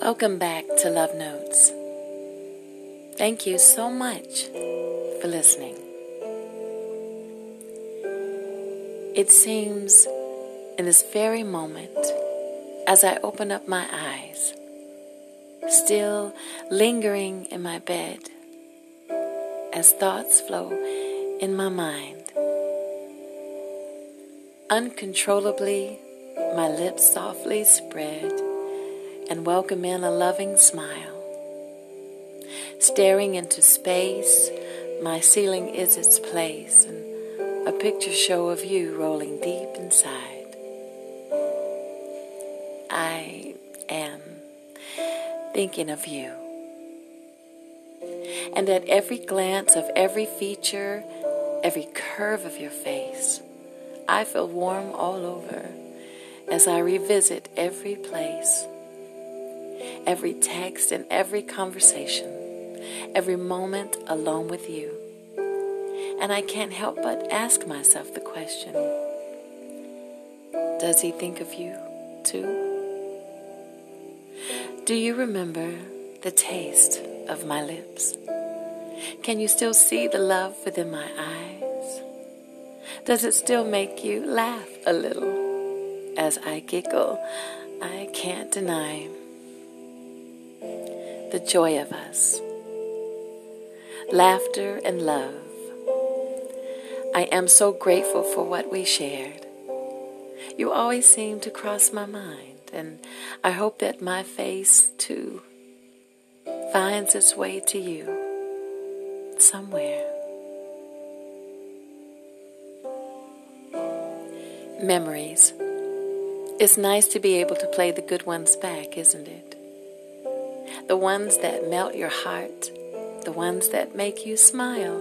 Welcome back to Love Notes. Thank you so much for listening. It seems in this very moment, as I open up my eyes, still lingering in my bed, as thoughts flow in my mind, uncontrollably, my lips softly spread and welcome in a loving smile. Staring into space, my ceiling is its place, and a picture show of you rolling deep inside. I am thinking of you. And at every glance of every feature, every curve of your face, I feel warm all over as I revisit every place, every text, and every conversation every moment alone with you. And I can't help but ask myself the question Does he think of you too? Do you remember the taste of my lips? Can you still see the love within my eyes? Does it still make you laugh a little as I giggle? I can't deny the joy of us laughter, and love. I am so grateful for what we shared. You always seem to cross my mind, and I hope that my face, too, finds its way to you somewhere. Memories. It's nice to be able to play the good ones back, isn't it? The ones that melt your heart the ones that make you smile,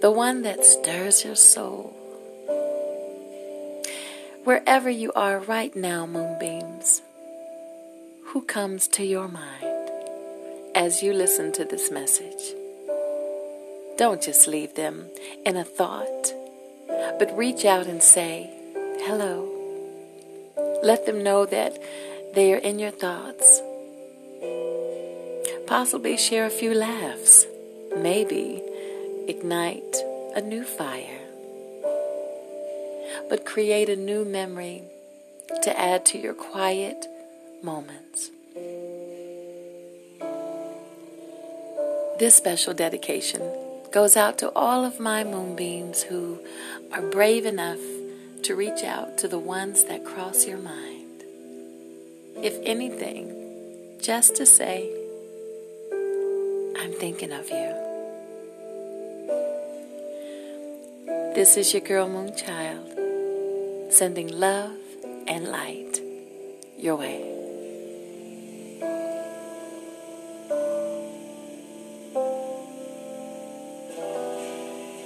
the one that stirs your soul. Wherever you are right now, moonbeams, who comes to your mind as you listen to this message? Don't just leave them in a thought, but reach out and say, hello. Let them know that they are in your thoughts Possibly share a few laughs. Maybe ignite a new fire. But create a new memory to add to your quiet moments. This special dedication goes out to all of my moonbeams who are brave enough to reach out to the ones that cross your mind. If anything, just to say, I'm thinking of you. This is your girl Moonchylde, sending love and light your way.